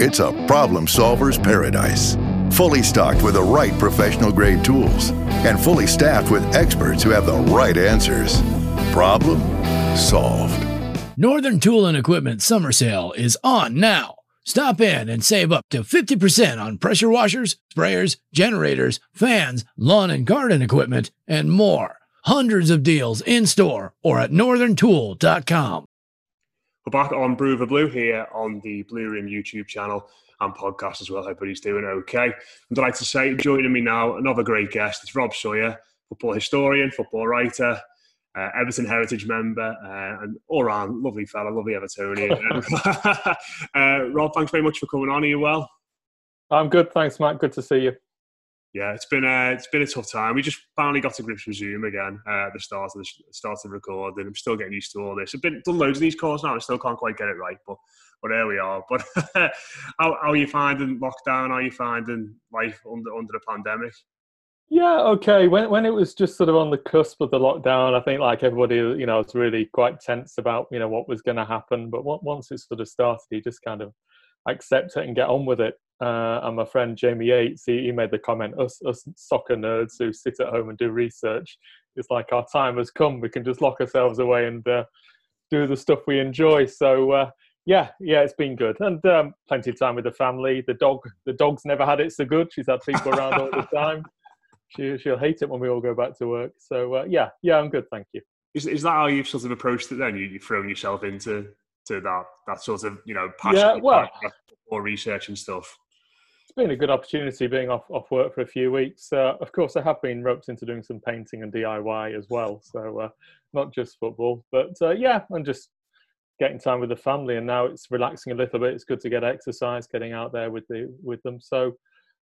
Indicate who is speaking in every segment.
Speaker 1: it's a problem solver's paradise. Fully stocked with the right professional grade tools and fully staffed with experts who have the right answers. Problem solved.
Speaker 2: Northern Tool and Equipment summer sale is on now. Stop in and save up to 50% on pressure washers, sprayers, generators, fans, lawn and garden equipment, and more. Hundreds of deals in store or at northerntool.com.
Speaker 3: We're back on Brew the Blue here on the Blue Room YouTube channel and podcast as well. Hope everybody's doing okay. I'm delighted to say, joining me now, another great guest. It's Rob Sawyer, football historian, football writer, uh, Everton Heritage member, uh, and all round lovely fella, lovely Evertonian. uh, Rob, thanks very much for coming on. Are you well?
Speaker 4: I'm good, thanks, Matt. Good to see you.
Speaker 3: Yeah, it's been a it's been a tough time. We just finally got to grips with Zoom again uh, at the start of the start of recording. I'm still getting used to all this. I've been done loads of these calls now. I still can't quite get it right, but but there we are. But how, how are you finding lockdown? How are you finding life under under the pandemic?
Speaker 4: Yeah, okay. When when it was just sort of on the cusp of the lockdown, I think like everybody, you know, was really quite tense about you know what was going to happen. But once it sort of started, you just kind of accept it and get on with it. Uh, and my friend Jamie Yates, he, he, made the comment: us, us soccer nerds who sit at home and do research, it's like our time has come. We can just lock ourselves away and uh, do the stuff we enjoy. So uh, yeah, yeah, it's been good, and um, plenty of time with the family. The dog, the dog's never had it so good. She's had people around all the time. She, she'll hate it when we all go back to work. So uh, yeah, yeah, I'm good, thank you.
Speaker 3: Is, is that how you've sort of approached it? Then you, you've thrown yourself into to that that sort of you know passion
Speaker 4: yeah, well,
Speaker 3: for research and stuff
Speaker 4: been a good opportunity being off, off work for a few weeks. Uh, of course, I have been roped into doing some painting and DIY as well, so uh, not just football. But uh, yeah, I'm just getting time with the family, and now it's relaxing a little bit. It's good to get exercise, getting out there with the with them. So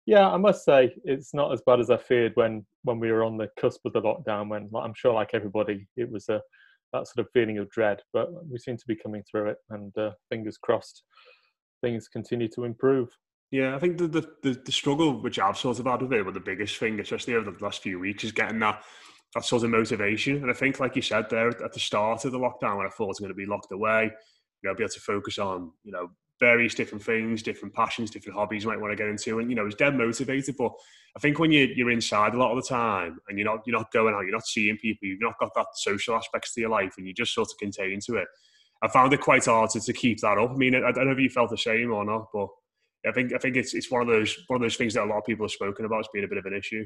Speaker 4: yeah, I must say it's not as bad as I feared when when we were on the cusp of the lockdown. When I'm sure, like everybody, it was a that sort of feeling of dread. But we seem to be coming through it, and uh, fingers crossed, things continue to improve.
Speaker 3: Yeah, I think the, the, the, the, struggle which I've sort of had with it, but the biggest thing, especially over the last few weeks, is getting that that sort of motivation. And I think, like you said there at the start of the lockdown, when I thought I was going to be locked away, you know, be able to focus on, you know, various different things, different passions, different hobbies you might want to get into, and you know, it's dead motivated. But I think when you you're inside a lot of the time and you're not you're not going out, you're not seeing people, you've not got that social aspects to your life, and you're just sort of contained to it. I found it quite hard to, to keep that up. I mean, I don't know if you felt the same or not, but I think I think it's it's one of those one of those things that a lot of people have spoken about as being a bit of an issue.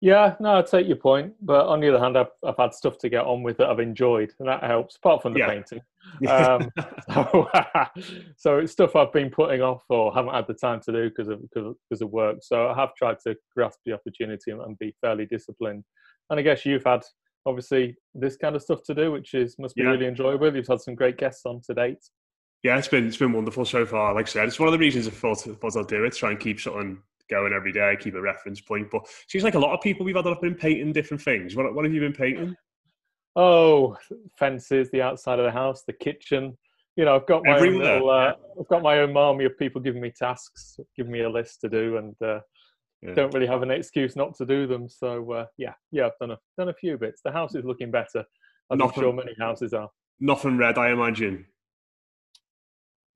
Speaker 4: Yeah, no, I take your point, but on the other hand, I've, I've had stuff to get on with that I've enjoyed, and that helps. Apart from the yeah. painting, um, so, so, it's stuff I've been putting off or haven't had the time to do because of because of work. So I have tried to grasp the opportunity and be fairly disciplined. And I guess you've had obviously this kind of stuff to do, which is must be yeah. really enjoyable. You've had some great guests on to date.
Speaker 3: Yeah, it's been it's been wonderful so far. Like I said, it's one of the reasons I thought, thought I'll do it. Try and keep something going every day, keep a reference point. But seems like a lot of people we've had up been painting different things. What what have you been painting?
Speaker 4: Oh, fences, the outside of the house, the kitchen. you know, I've got my own little, uh, I've got my own army of people giving me tasks, giving me a list to do, and uh,
Speaker 3: Yeah.
Speaker 4: don't really have an excuse not to do them. So uh, yeah, yeah, I've done a done a few bits. The house is looking better. I'm
Speaker 3: not
Speaker 4: sure many houses are.
Speaker 3: Nothing red, I imagine.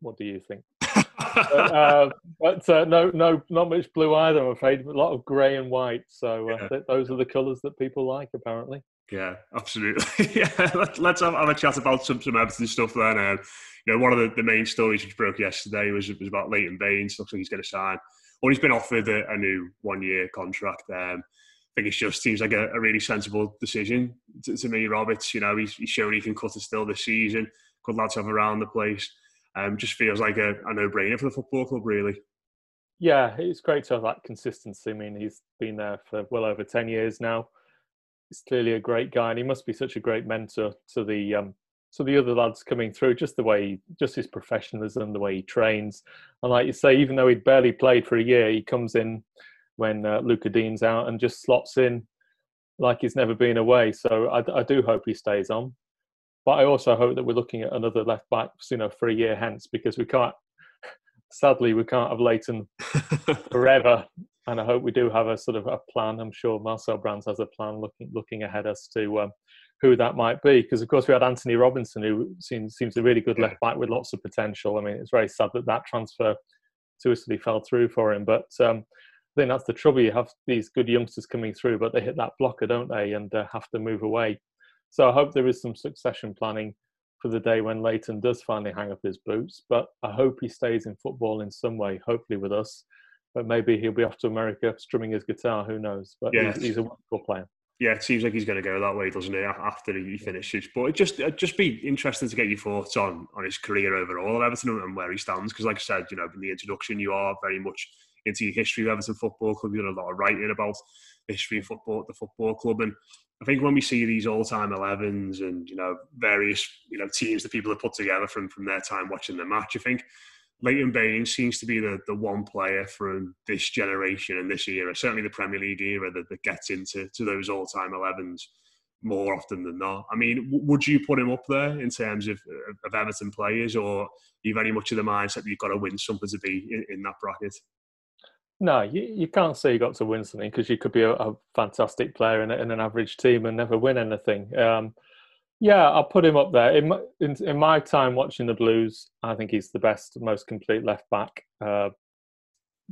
Speaker 4: What do you think? but uh, but uh, no, no, not much blue either. I'm afraid. A lot of grey and white. So uh,
Speaker 3: Yeah.
Speaker 4: th- those are the colours that people like, apparently.
Speaker 3: Yeah, absolutely. yeah, let, let's have, have a chat about some some Everton stuff then. Um, you know, one of the, the main stories which broke yesterday was was about Leighton Baines. Looks like he's going to sign, or he's been offered a, a new one year contract. Um, I think it just seems like a, a really sensible decision to, to me. Roberts, you know, he's, he's shown he can cut it still this season. Good lads have around the place. Um, just feels like a, a no brainer for the football club, really.
Speaker 4: Yeah, it's great to have that consistency. I mean, he's been there for well over ten years now. He's clearly a great guy, and he must be such a great mentor to the um, to the other lads coming through. Just the way, just his professionalism, the way he trains, and like you say, even though he'd barely played for a year, he comes in when uh, Lucas Digne's out and just slots in like he's never been away. So I, I do hope he stays on, but I also hope that we're looking at another left back, you know, for a year hence because we can't. Sadly, we can't have Leighton forever. And I hope we do have a sort of a plan. I'm sure Marcel Brands has a plan looking looking ahead as to um, who that might be. Because of course we had Antonee Robinson, who seems seems a really good left back with lots of potential. I mean, it's very sad that that transfer to Italy fell through for him. But um, I think that's the trouble. You have these good youngsters coming through, but they hit that blocker, don't they, and uh, have to move away. So I hope there is some succession planning for the day when Leighton does finally hang up his boots. But I hope he stays in football in some way, hopefully with us. But maybe he'll be off to America strumming his guitar. Who knows? But
Speaker 3: Yeah.
Speaker 4: he's, he's a wonderful player.
Speaker 3: yeah, it seems like he's going to go that way, doesn't he? After he finishes, but it just it'd just be interesting to get your thoughts on on his career overall, at Everton, and where he stands. Because, like I said, you know, in the introduction, you are very much into your history of Everton Football Club. You've done a lot of writing about history of football, the football club, and I think when we see these all-time 11s and you know various you know teams that people have put together from from their time watching the match, I think Leighton Baines seems to be the, the one player from this generation and this era, certainly the Premier League era, that, that gets into to those all time 11s more often than not. I mean, w- would you put him up there in terms of, of Everton players, or are you very much of the mindset that you've got to win something to be in, in that bracket?
Speaker 4: No, you, you can't say you got to win something because you could be a, a fantastic player in, in an average team and never win anything. Um, yeah, I'll put him up there. In my, in, in my time watching the Blues, I think he's the best, most complete left back. Uh,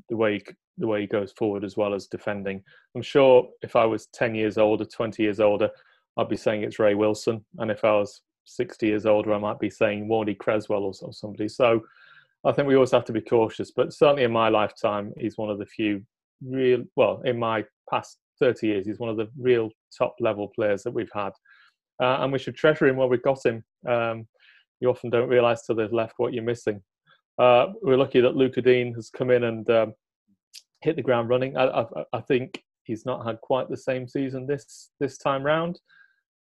Speaker 4: the way he, the way he goes forward as well as defending. I'm sure if I was 10 years older, 20 years older, I'd be saying it's Ray Wilson, and if I was 60 years older, I might be saying Warney Cresswell or, or somebody. So I think we always have to be cautious. But certainly in my lifetime, he's one of the few real. Well, in my past 30 years, he's one of the real top level players that we've had, uh, and we should treasure him while we've got him. Um, you often don't realise till they've left what you're missing. Uh, we're lucky that Lucas Digne has come in and um, hit the ground running. I, I, I think he's not had quite the same season this this time round,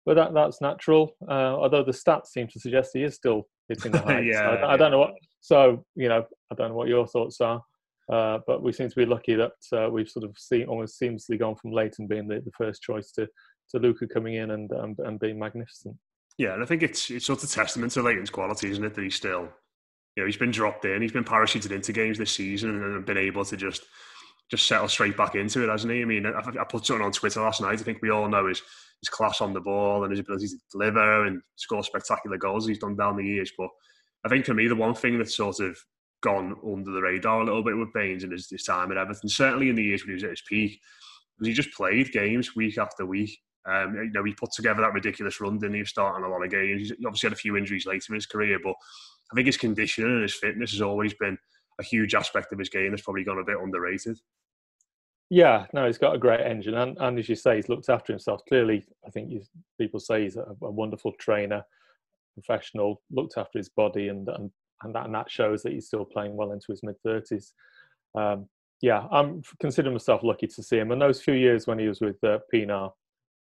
Speaker 4: but that, that's natural. Uh, although the stats seem to suggest he is still hitting the heights.
Speaker 3: Yeah,
Speaker 4: I, I don't know what. So you know, I don't know what your thoughts are. Uh, but we seem to be lucky that uh, we've sort of seen almost seamlessly gone from Leighton being the, the first choice to to Luca coming in and um, and being magnificent.
Speaker 3: Yeah, and I think it's it's sort of testament to Leighton's quality, isn't it? That he's still, you know, he's been dropped in, he's been parachuted into games this season, and been able to just just settle straight back into it, hasn't he? I mean, I, I put something on Twitter last night. I think we all know his his class on the ball and his ability to deliver and score spectacular goals he's done down the years. But I think for me, the one thing that's sort of gone under the radar a little bit with Baines and his, his time at Everton, certainly in the years when he was at his peak, was he just played games week after week. Um, you know, he put together that ridiculous run, didn't he, starting a lot of games. He's obviously had a few injuries later in his career, but I think his conditioning and his fitness has always been a huge aspect of his game that's probably gone a bit underrated.
Speaker 4: Yeah, no, he's got a great engine, and, and as you say, he's looked after himself. Clearly, I think you, people say he's a, a wonderful trainer, professional, looked after his body, and and and that, and that shows that he's still playing well into his mid thirties. Um, yeah, I'm considering myself lucky to see him. And those few years when he was with uh, Pienaar,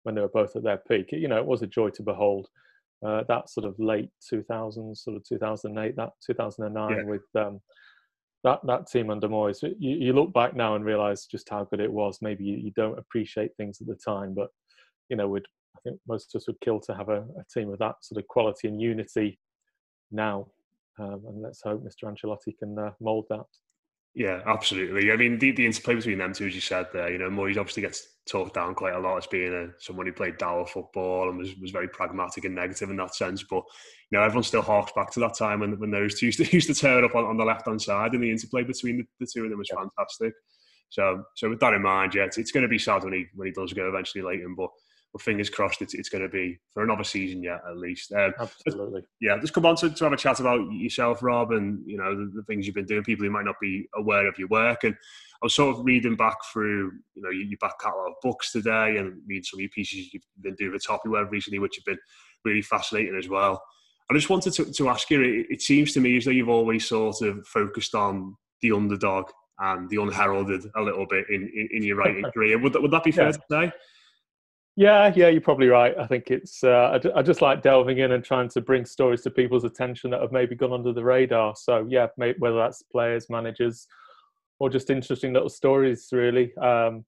Speaker 4: when they were both at their peak, you know, it was a joy to behold. Uh, that sort of late 2000s, sort of 2008, that 2009
Speaker 3: Yeah.
Speaker 4: with um, that that team under Moyes. You, you look back now and realise just how good it was. Maybe you, you don't appreciate things at the time, but you know, would I think most of us would kill to have a, a team of that sort of quality and unity now. um, and let's hope Mr. Ancelotti can uh, mould that.
Speaker 3: Yeah, absolutely. I mean, the, the interplay between them two, as you said there, you know, Moyes obviously gets talked down quite a lot as being a, someone who played dour football and was, was very pragmatic and negative in that sense. But, you know, everyone still harks back to that time when, when those two used to, used to turn up on, on the left hand side and the interplay between the, the two of them was yeah. fantastic. So, so with that in mind, yeah, it's, it's going to be sad when he when he does go eventually, Leighton. But but fingers crossed it's, it's going to be for another season yet at least.
Speaker 4: Um, Absolutely.
Speaker 3: Yeah, just come on to, to have a chat about yourself, Rob, and you know the, the, things you've been doing. People who might not be aware of your work, and I was sort of reading back through you know your, back catalogue of books today, and reading some of your pieces you've been doing with Toffee Web recently, which have been really fascinating as well. I just wanted to, to ask you. It, it seems to me as though you've always sort of focused on the underdog and the unheralded a little bit in, in, in your writing career. Would, that, would that be fair yeah. to say?
Speaker 4: Yeah, yeah, you're probably right. I think it's. Uh, I, just like delving in and trying to bring stories to people's attention that have maybe gone under the radar. So yeah, whether that's players, managers, or just interesting little stories, really. Um,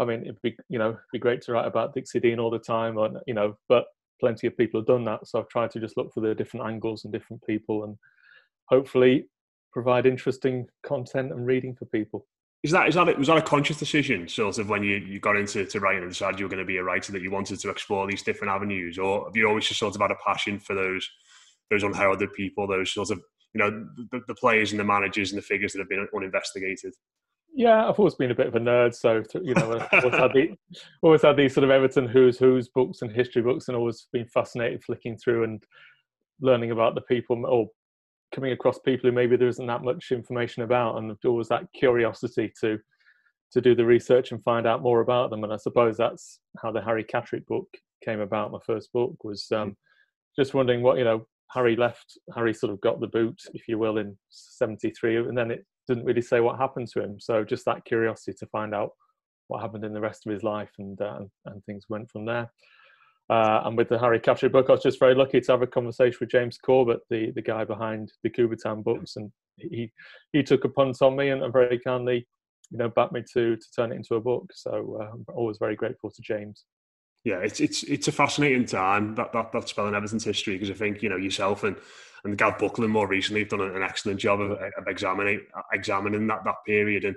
Speaker 4: I mean, it'd be you know be great to write about Dixie Dean all the time, or you know, but plenty of people have done that. So I've tried to just look for the different angles and different people, and hopefully provide interesting content and reading for people.
Speaker 3: Is that is that was that a conscious decision, sort of, when you, you got into to writing and decided you were going to be a writer that you wanted to explore these different avenues, or have you always just sort of had a passion for those those unheralded people, those sort of you know the, the players and the managers and the figures that have been uninvestigated?
Speaker 4: Yeah, I've always been a bit of a nerd, so you know, always had, the, always had these sort of Everton who's who's books and history books, and always been fascinated flicking through and learning about the people or coming across people who maybe there isn't that much information about, and always that curiosity to to do the research and find out more about them. And I suppose that's how the Harry Catterick book came about. My first book was um, just wondering what you know. Harry left. Harry sort of got the boot, if you will, in '73, and then it didn't really say what happened to him. So just that curiosity to find out what happened in the rest of his life, and uh, and, and things went from there. Uh, and with the Harry Catterick book, I was just very lucky to have a conversation with James Corbett, the, the guy behind deCoubertin books, and he he took a punt on me and, and very kindly, you know, backed me to to turn it into a book. So uh, I'm always very grateful to James.
Speaker 3: Yeah, it's it's it's a fascinating time that that, that spelling Everton's history because I think you know yourself and and Gav Buckland more recently have done an excellent job of, of examining examining that that period and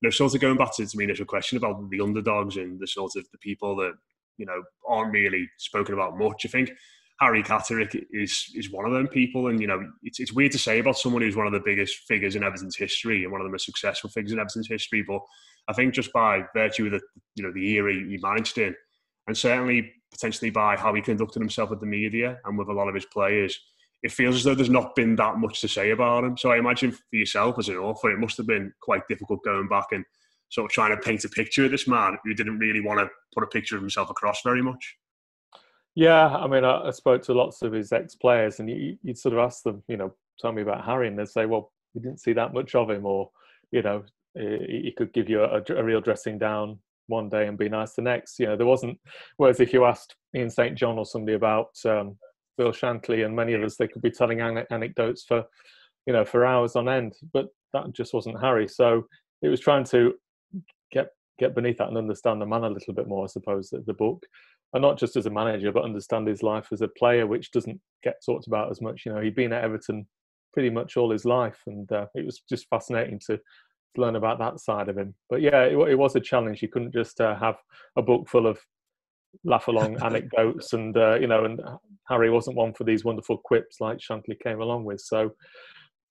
Speaker 3: you know sort of going back to, to my initial question about the underdogs and the sort of the people that you know aren't really spoken about much. I think Harry Catterick is is one of them people, and you know it's it's weird to say about someone who's one of the biggest figures in Everton's history and one of the most successful figures in Everton's history. But I think just by virtue of the you know the era he managed in, and certainly potentially by how he conducted himself with the media and with a lot of his players, it feels as though there's not been that much to say about him. So I imagine for yourself as an author, it must have been quite difficult going back and sort of trying to paint a picture of this man who didn't really want to put a picture of himself across very much.
Speaker 4: Yeah, I mean, I, I spoke to lots of his ex-players, and you, would sort of ask them, you know, tell me about Harry, and they'd say, well, we didn't see that much of him, or you know, he, he could give you a, a, real dressing down one day and be nice the next. You know, there wasn't. Whereas if you asked Ian St John or somebody about um, Bill Shankly and many others, they could be telling an- anecdotes for, you know, for hours on end. But that just wasn't Harry. So it was trying to get beneath that and understand the man a little bit more, I suppose, the, the book, and not just as a manager, but understand his life as a player, which doesn't get talked about as much. You know, he'd been at Everton pretty much all his life, and uh, it was just fascinating to, to, learn about that side of him. But yeah, it, it was a challenge. You couldn't just uh, have a book full of laugh along anecdotes, and uh, you know, and Harry wasn't one for these wonderful quips like Shankly came along with. So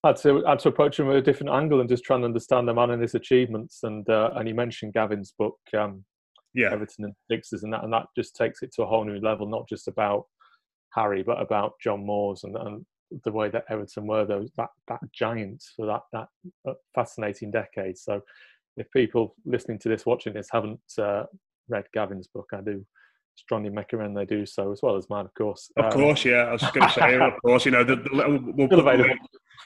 Speaker 4: had to had to approach him with a different angle and just try and understand the man and his achievements. And uh, and he mentioned Gavin's book, um, yeah, Everton and Sixers, and that and that just takes it to a whole new level, not just about Harry, but about John Moores and, and the way that Everton were those that that giant for that that uh, fascinating decade. So, if people listening to this, watching this, haven't uh, read Gavin's book, I do strongly recommend they do so, as well as mine, of course.
Speaker 3: Of um, course, yeah. I was just going to say, of course, you know, the, the, we'll, put the link,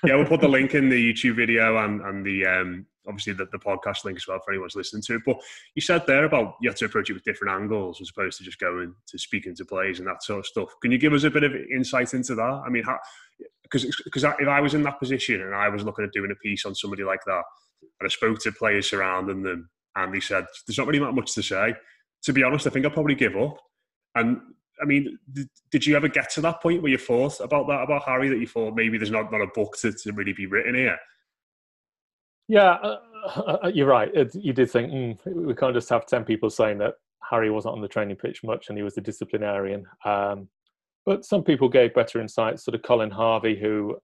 Speaker 3: yeah, we'll put the link in the YouTube video and and the um, obviously the, the podcast link as well for anyone's listening to it. But you said there about you have to approach it with different angles as opposed to just going to speaking to players and that sort of stuff. Can you give us a bit of insight into that? I mean, because because if I was in that position and I was looking at doing a piece on somebody like that, and I spoke to players surrounding them, and they said there's not really that much to say. To be honest, I think I'll probably give up. And I mean, did, did you ever get to that point where you thought about that about Harry that you thought maybe there's not, not a book to, to really be written here?
Speaker 4: Yeah, uh, uh, you're right. It, you did think mm, we can't just have ten people saying that Harry wasn't on the training pitch much and he was a disciplinarian. Um, but some people gave better insights. Sort of Colin Harvey, who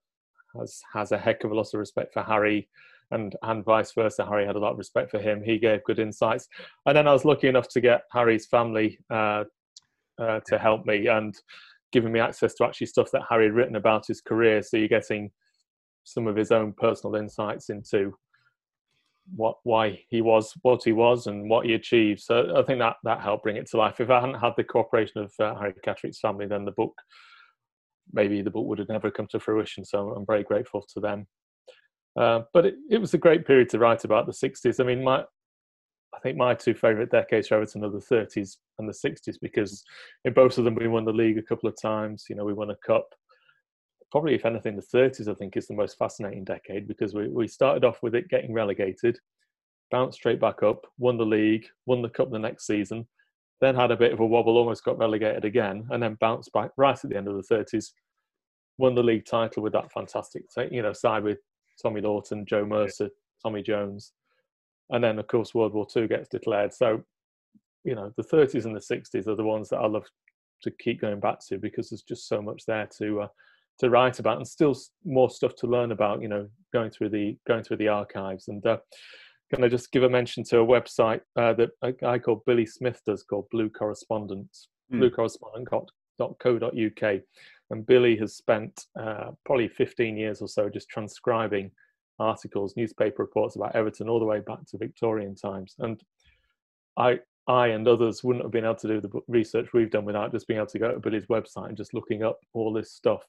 Speaker 4: has has a heck of a lot of respect for Harry, and and vice versa. Harry had a lot of respect for him. He gave good insights. And then I was lucky enough to get Harry's family uh, uh, to help me and giving me access to actually stuff that Harry had written about his career. So you're getting some of his own personal insights into what why he was what he was and what he achieved. So I think that that helped bring it to life. If I hadn't had the cooperation of uh, Harry Catterick's family, then the book maybe the book would have never come to fruition. So I'm very grateful to them. Uh, but it, it was a great period to write about the 60s. I mean, my I think my two favourite decades for Everton are the 30s and the 60s because in both of them we won the league a couple of times. You know, we won a cup probably, if anything, the 30s, I think, is the most fascinating decade because we, we started off with it getting relegated, bounced straight back up, won the league, won the cup the next season, then had a bit of a wobble, almost got relegated again, and then bounced back right at the end of the 30s, won the league title with that fantastic, you know, side with Tommy Lawton, Joe Mercer, Tommy Jones. And then, of course, World War II gets declared. So, you know, the 30s and the 60s are the ones that I love to keep going back to because there's just so much there to uh, to write about and still more stuff to learn about you know going through the going through the archives and uh, can i just give a mention to a website uh, that a guy called billy smith does called blue correspondent mm. bluecorrespondent.co.uk and billy has spent uh, probably 15 years or so just transcribing articles newspaper reports about everton all the way back to victorian times and i I and others wouldn't have been able to do the research we've done without just being able to go to Billy's website and just looking up all this stuff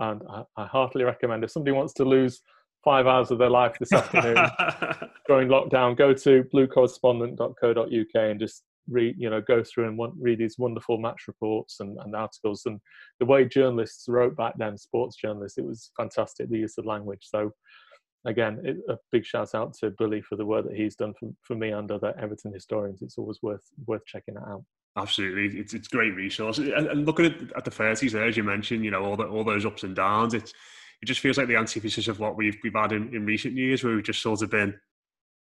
Speaker 4: and I, I heartily recommend if somebody wants to lose five hours of their life this afternoon during lockdown, go to bluecorrespondent.co.uk and just read, you know, go through and want, read these wonderful match reports and, and, articles. And the way journalists wrote back then, sports journalists, it was fantastic, the use of language. So, again, it, a big shout out to Billy for the work that he's done for, for me and other Everton historians. It's always worth worth checking it out.
Speaker 3: Absolutely, it's it's great resource. And, and looking at, at the thirties there, as you mentioned, you know all the, all those ups and downs. It it just feels like the antithesis of what we've we've had in, in recent years, where we've just sort of been,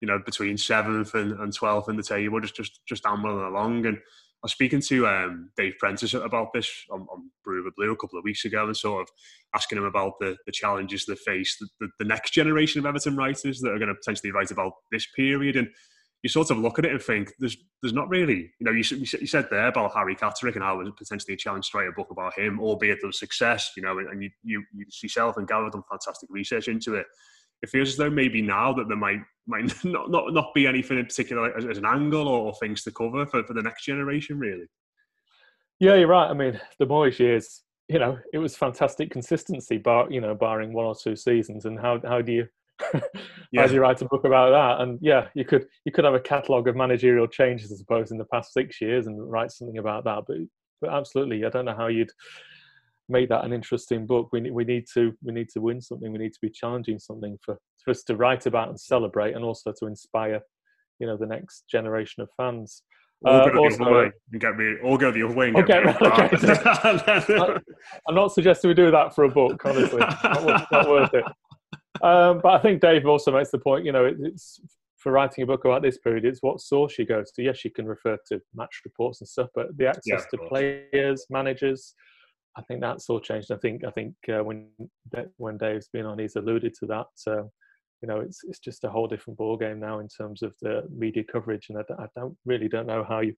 Speaker 3: you know, between seventh and, and twelfth in the table, just just just ambling along. And I was speaking to um, Dave Prentice about this on, on Brew of Blue a couple of weeks ago, and sort of asking him about the, the challenges they face the, the, the next generation of Everton writers that are going to potentially write about this period and you sort of look at it and think there's there's not really you know you, you said there about Harry Catterick and how it was potentially a challenge to write a book about him, albeit there success, you know, and you, you, you yourself and Gareth done fantastic research into it. It feels as though maybe now that there might might not not, not be anything in particular as, as an angle or, or things to cover for, for the next generation, really.
Speaker 4: Yeah, you're right. I mean, the Moyes years, you know, it was fantastic consistency, bar you know, barring one or two seasons. And how how do you yeah. as you write a book about that. And yeah, you could you could have a catalogue of managerial changes, I suppose, in the past six years and write something about that. But but absolutely, I don't know how you'd make that an interesting book. We we need to we need to win something. We need to be challenging something for, for us to write about and celebrate, and also to inspire, you know, the next generation of fans.
Speaker 3: Or go uh, the other way and get me, or go the other way and get
Speaker 4: me. I'm not suggesting we do that for a book, honestly. not, not worth it um, but I think Dave also makes the point. You know, it, it's for writing a book about this period. It's what source you go to. Yes, you can refer to match reports and stuff, but the access yeah, to players, managers, I think that's all changed. I think I think uh, when when Dave's been on, he's alluded to that. Uh, you know, it's it's just a whole different ball game now in terms of the media coverage, and I, I don't really don't know how you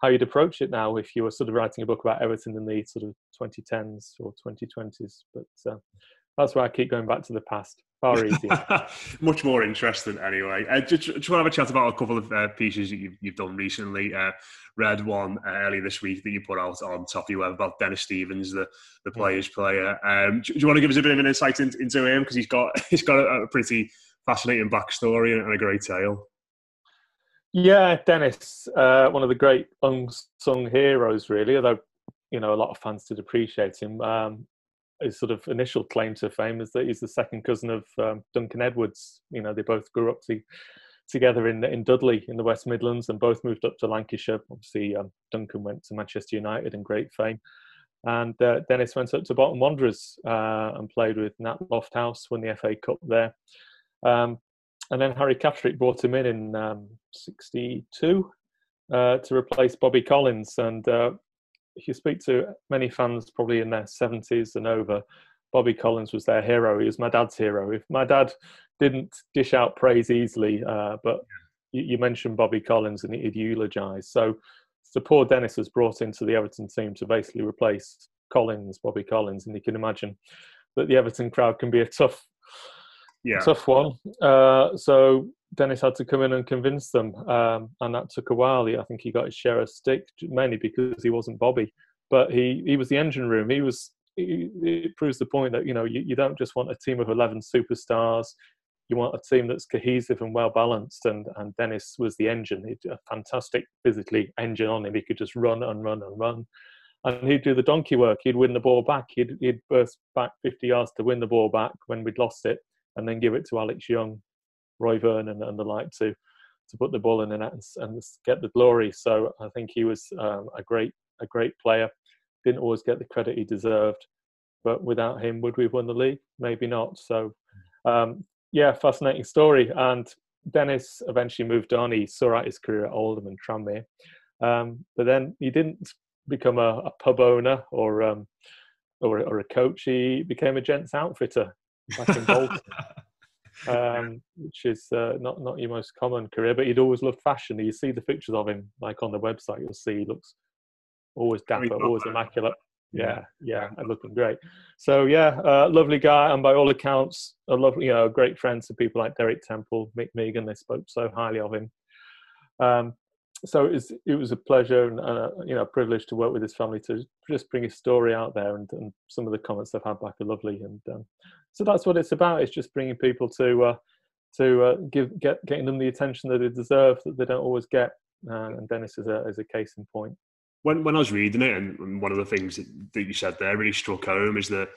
Speaker 4: how you'd approach it now if you were sort of writing a book about Everton in the sort of 2010s or 2020s. But uh, that's why I keep going back to the past. Far easier.
Speaker 3: Much more interesting, anyway. Uh, just, just want to have a chat about a couple of uh, pieces that you've, you've done recently. Uh, read one uh, earlier this week that you put out on top of your web about Dennis Stevens, the, the mm. players player. Um, do, do, you want to give us a bit of an insight in, into him because he's got he's got a, a pretty fascinating backstory and, and a great tale.
Speaker 4: Yeah, Dennis, uh, one of the great unsung heroes, really. Although you know a lot of fans did appreciate him. Um, his sort of initial claim to fame is that he's the second cousin of um, Duncan Edwards. You know, they both grew up to, together in in Dudley in the West Midlands, and both moved up to Lancashire. Obviously, um, Duncan went to Manchester United in great fame, and uh, Dennis went up to Bolton Wanderers uh, and played with Nat Lofthouse, won the FA Cup there. Um, and then Harry Catterick brought him in in '62 um, uh, to replace Bobby Collins. And uh, if you speak to many fans, probably in their 70s and over, Bobby Collins was their hero. He was my dad's hero. If my dad didn't dish out praise easily, uh, but you, you, mentioned Bobby Collins and he'd eulogise. So, so poor Dennis was brought into the Everton team to basically replace Collins, Bobby Collins, and you can imagine that the Everton crowd can be a tough, yeah. tough one. Uh, so Dennis had to come in and convince them, um, and that took a while. I think he got his share of stick, mainly because he wasn't Bobby, but he he was the engine room. He was it proves the point that you know you, you don't just want a team of 11 superstars. You want a team that's cohesive and well balanced and and dennis was the engine. He'd a fantastic physically engine on him. He could just run and run and run. And he'd do the donkey work. He'd win the ball back. He'd, he'd burst back 50 yards to win the ball back when we'd lost it and then give it to alex young roy vernon and the like to to put the ball in the net and, and get the glory so i think he was um, a great a great player didn't always get the credit he deserved. But without him, would we have won the league? Maybe not. So, um, yeah, fascinating story. And Dennis eventually moved on. He saw out his career at Oldham and Tranmere. Um, but then he didn't become a, a pub owner or, um, or, or, a coach. He became a gents outfitter back in Bolton. Um, which is uh, not not your most common career, but he'd always loved fashion. You see the pictures of him, like on the website, you'll see he looks always dapper, always immaculate. Yeah, yeah, and looking great. So yeah, uh, lovely guy, and by all accounts, a lovely, you know, great friend to people like Derek Temple, Mick Meagan. They spoke so highly of him. Um, so it was it was a pleasure and uh, you know a privilege to work with his family to just bring his story out there, and, and some of the comments they've had back are lovely. And um, so that's what it's about. It's just bringing people to uh, to uh, give get getting them the attention that they deserve that they don't always get. Uh, and Dennis is a is a case in point
Speaker 3: when when I was reading it, and one of the things that, you said there really struck home is that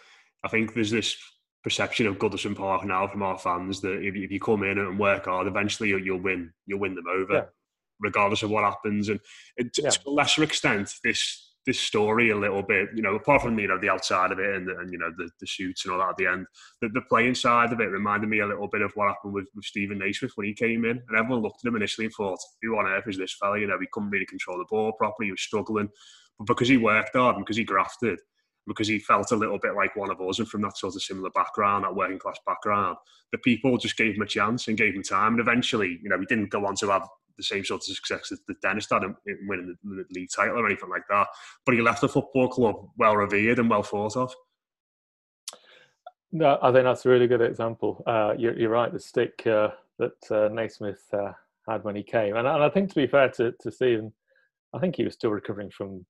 Speaker 3: I think there's this perception of Goodison Park now from our fans that if, if you come in and work hard, eventually you'll, you'll win. You'll win them over, yeah. Regardless of what happens. And it, yeah. to a lesser extent, this this story a little bit, you know, apart from you know the outside of it and, and you know the, the shoots and all that at the end, the, the playing side of it reminded me a little bit of what happened with, with Steven Naismith when he came in, and everyone looked at him initially and thought, "Who on earth is this fella?" You know, he couldn't really control the ball properly, he was struggling, but because he worked hard and because he grafted, because he felt a little bit like one of us and from that sort of similar background, that working class background, the people just gave him a chance and gave him time, and eventually, you know, he didn't go on to have the same sort of success that Dennis had in winning the, league title or anything like that. But he left the football club well revered and well thought of.
Speaker 4: No, I think that's a really good example. Uh, you're, you're, right. The stick uh, that uh, Naismith uh, had when he came, and, and, I think to be fair to, to Steven, I think he was still recovering from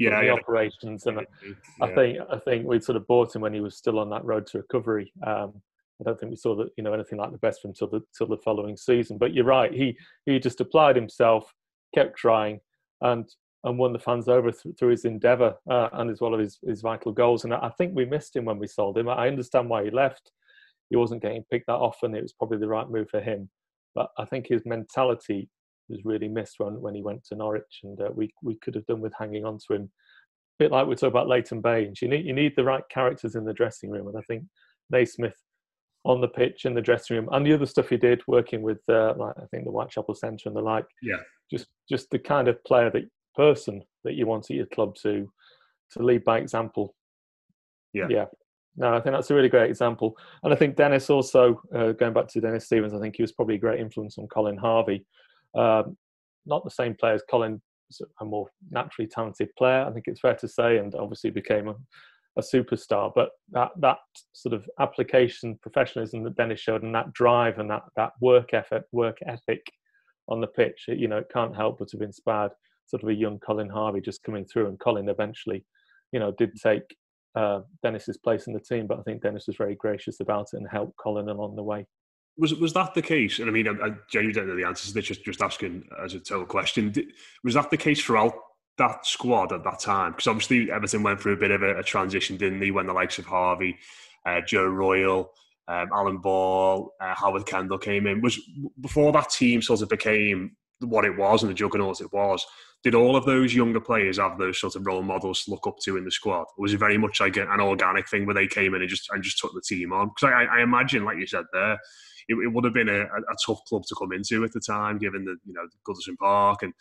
Speaker 4: yeah, yeah, operations, and yeah. I think I think we'd sort of bought him when he was still on that road to recovery. Um, I don't think we saw that you know anything like the best from till the till the following season. But you're right, he he just applied himself, kept trying, and and won the fans over th- through his endeavour uh, and as well as his, his vital goals. And I think we missed him when we sold him. I understand why he left. He wasn't getting picked that often. It was probably the right move for him. But I think his mentality was really missed when, when he went to Norwich, and uh, we we could have done with hanging on to him. A bit like we talk about Leighton Baines. You need you need the right characters in the dressing room, and I think Naismith on the pitch in the dressing room and the other stuff he did working with uh, like I think the Whitechapel Centre and the like.
Speaker 3: Yeah.
Speaker 4: Just just the kind of player that person that you want at your club to to lead by example.
Speaker 3: Yeah.
Speaker 4: Yeah. No, I think that's a really great example. And I think Dennis also, uh, going back to Dennis Stevens, I think he was probably a great influence on Colin Harvey. Um, not the same player as Colin, a more naturally talented player, I think it's fair to say, and obviously became a, a superstar. But that that sort of application, professionalism that Dennis showed, and that drive and that that work effort, work ethic on the pitch, you know, it can't help but have inspired sort of a young Colin Harvey just coming through. And Colin eventually, you know, did take uh, Dennis's place in the team, but I think Dennis was very gracious about it and helped Colin along the way.
Speaker 3: Was was that the case? And I mean, I, I genuinely don't know the answers. They're just just asking as a total question. Was that the case throughout that squad at that time? Because obviously Everton went through a bit of a, a transition, didn't they? When the likes of Harvey, uh, Joe Royle, um, Alan Ball, uh, Howard Kendall came in. Was before that team sort of became what it was and the juggernaut it was. Did all of those younger players have those sort of role models to look up to in the squad? Or was it very much like an organic thing where they came in and just and just took the team on? Because I, I, imagine, like you said there, it, it would have been a, a, tough club to come into at the time, given the you know Goodison Park and,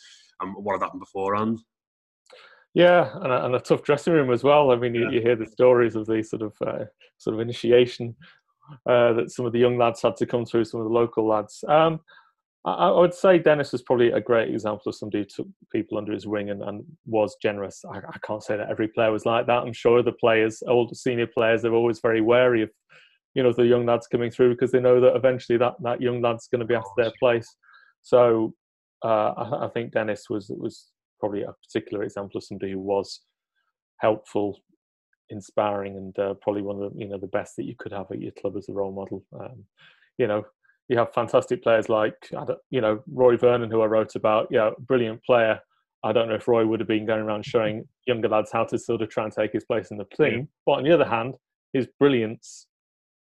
Speaker 3: and what had happened beforehand.
Speaker 4: Yeah, and a, and a tough dressing room as well. I mean, you, yeah. you hear the stories of the sort of uh, sort of initiation uh, that some of the young lads had to come through, some of the local lads. Um, I, I, would say Dennis was probably a great example of somebody who took people under his wing and, and was generous. I, I, can't say that every player was like that. I'm sure the players, old senior players, they're always very wary of, you know, the young lads coming through because they know that eventually that, that young lad's going to be after their place. So uh, I, I think Dennis was was probably a particular example of somebody who was helpful, inspiring, and uh, probably one of the you know the best that you could have at your club as a role model. Um, you know, you have fantastic players like you know Roy Vernon, who I wrote about. Yeah, brilliant player. I don't know if Roy would have been going around showing younger lads how to sort of try and take his place in the team. But on the other hand, his brilliance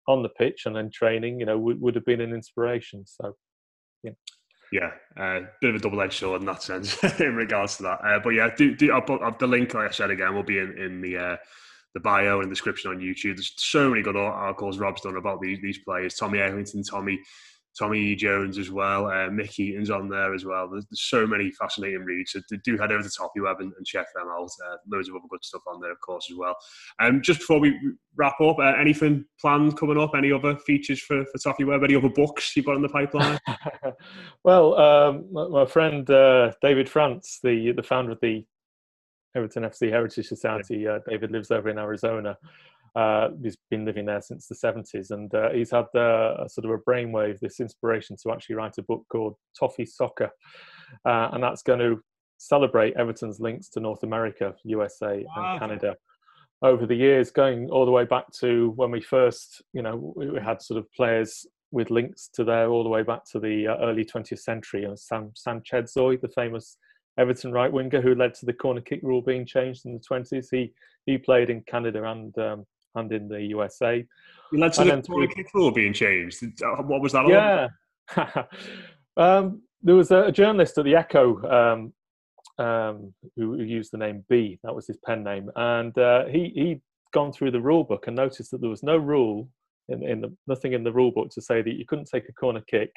Speaker 4: on the pitch and then training, you know, would, would have been an inspiration. So, yeah.
Speaker 3: Yeah, uh, bit of a double-edged sword in that sense in regards to that. Uh, but yeah, do, do I'll put, I'll, the link, like I said again, will be in in the uh, the bio and description on YouTube. There's so many good articles Rob's done about these these players. Tommy Eglington, Tommy Tommy E. Jones as well. Uh, Mick Eaton's on there as well. There's, there's, so many fascinating reads. So do head over to Toffee Web and, and check them out. Uh, loads of other good stuff on there, of course, as well. Um, just before we wrap up, uh, anything planned coming up? Any other features for, for Toffee Web? Any other books you've got in the pipeline?
Speaker 4: well, um, my, my, friend uh, David France, the the founder of the Everton FC Heritage Society, uh, David lives over in Arizona. Uh, he's been living there since the 70s, and uh, he's had uh, a sort of a brainwave, this inspiration to actually write a book called Toffee Soccer, uh, and that's going to celebrate Everton's links to North America, USA, wow. and Canada over the years, going all the way back to when we first, you know, we had sort of players with links to there all the way back to the uh, early 20th century. And Sam Sam Chedgzoy, the famous Everton right winger who led to the corner kick rule being changed in the 20s, he he played in Canada and um, and in the USA.
Speaker 3: You led to and the kick rule being changed. Uh, what was that?
Speaker 4: Yeah. um, there was a, a, journalist at the Echo um, um, who, who, used the name B. That was his pen name, and uh, he he'd gone through the rule book and noticed that there was no rule in, in the, nothing in the rule book to say that you couldn't take a corner kick,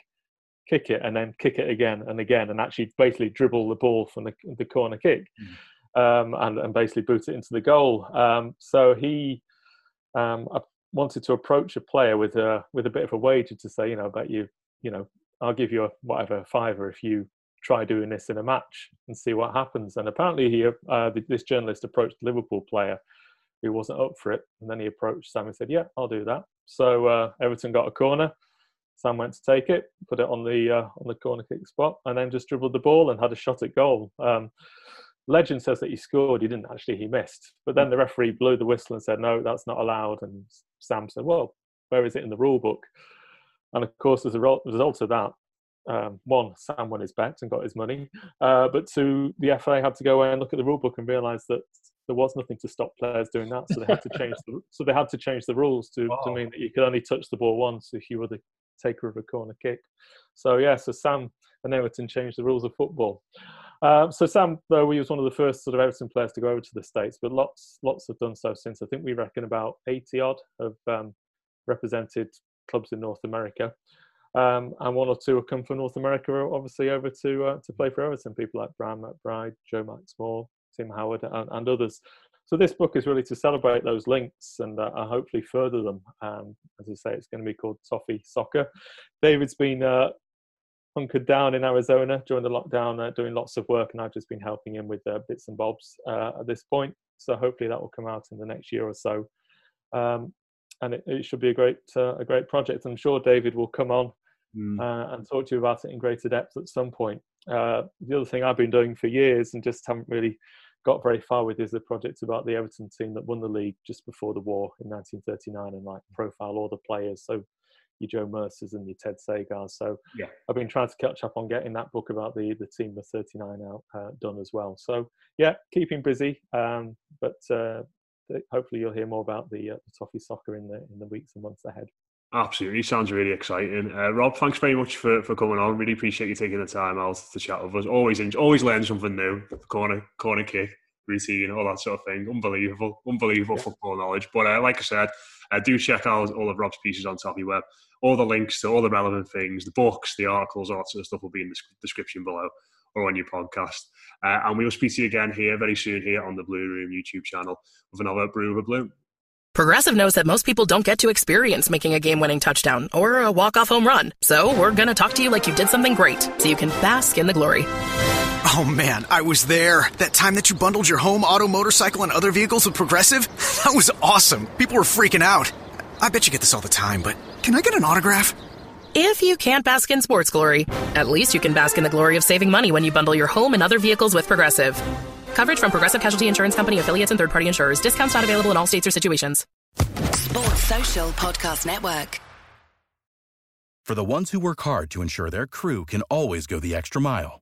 Speaker 4: kick it, and then kick it again and again, and actually basically dribble the ball from the, the corner kick. Mm. Um, and, and basically boot it into the goal. Um, so he um, I wanted to approach a player with a with a bit of a wager to say, you know, about you, you know, I'll give you a whatever fiver if you try doing this in a match and see what happens. And apparently, he uh, this journalist approached a Liverpool player who wasn't up for it, and then he approached Sam and said, "Yeah, I'll do that." So uh, Everton got a corner. Sam went to take it, put it on the uh, on the corner kick spot, and then just dribbled the ball and had a shot at goal. Um, legend says that he scored. He didn't actually. He missed. But then the referee blew the whistle and said, "No, that's not allowed." And Sam said, "Well, where is it in the rule book?" And of course, as a result of that, um, one, Sam won his bet and got his money. Uh, but two, the FA had to go away and look at the rule book and realise that there was nothing to stop players doing that. So they had to change the so they had to change the rules to, wow. to mean that you could only touch the ball once if you were the taker of a corner kick. So yeah, so Sam and Everton changed the rules of football. Um, so Sam, though, we was one of the first sort of Everton players to go over to the States, but lots, lots have done so since. I think we reckon about 80 odd have um, represented clubs in North America. Um, and one or two have come from North America, obviously, over to uh, to play for Everton. People like Brian McBride, Joe Max Moore, Tim Howard, and, and, others. So this book is really to celebrate those links and uh, hopefully further them. Um, as I say, it's going to be called Toffee Soccer. David's been uh, hunkered down in Arizona during the lockdown, uh, doing lots of work, and I've just been helping him with uh, bits and bobs uh, at this point. So hopefully that will come out in the next year or so, um, and it, it, should be a great uh, a great project. I'm sure David will come on mm. and talk to you about it in greater depth at some point. Uh, the other thing I've been doing for years and just haven't really got very far with is the project about the Everton team that won the league just before the war in 1939 and like profile all the players. So your Joe Mercers and your Ted Sagars. So
Speaker 3: yeah.
Speaker 4: I've been trying to catch up on getting that book about the the team of 39 out uh, done as well. So yeah, keeping busy, um, but uh, hopefully you'll hear more about the, uh, the Toffee Soccer in the in the weeks and months ahead.
Speaker 3: Absolutely, sounds really exciting. Uh, Rob, thanks very much for, for coming on. Really appreciate you taking the time out to chat with us. Always always learn something new. Corner corner kick routine, all that sort of thing. Unbelievable, unbelievable football knowledge. But uh, like I said, uh, do check out all of Rob's pieces on Toffee Web. All the links to all the relevant things, the books, the articles, all that sort of stuff will be in the description below or on your podcast. Uh, and we will speak to you again here very soon here on the Blue Room YouTube channel with another Brew of Blue.
Speaker 5: Progressive knows that most people don't get to experience making a game winning touchdown or a walk off home run. So we're going to talk to you like you did something great so you can bask in the glory.
Speaker 6: Oh man, I was there. That time that you bundled your home, auto, motorcycle, and other vehicles with Progressive? That was awesome. People were freaking out. I bet you get this all the time, but can I get an autograph?
Speaker 5: If you can't bask in sports glory, at least you can bask in the glory of saving money when you bundle your home and other vehicles with Progressive. Coverage from Progressive Casualty Insurance Company affiliates and third-party insurers. Discounts not available in all states or situations.
Speaker 7: Sports Social Podcast Network.
Speaker 8: For the ones who work hard to ensure their crew can always go the extra mile,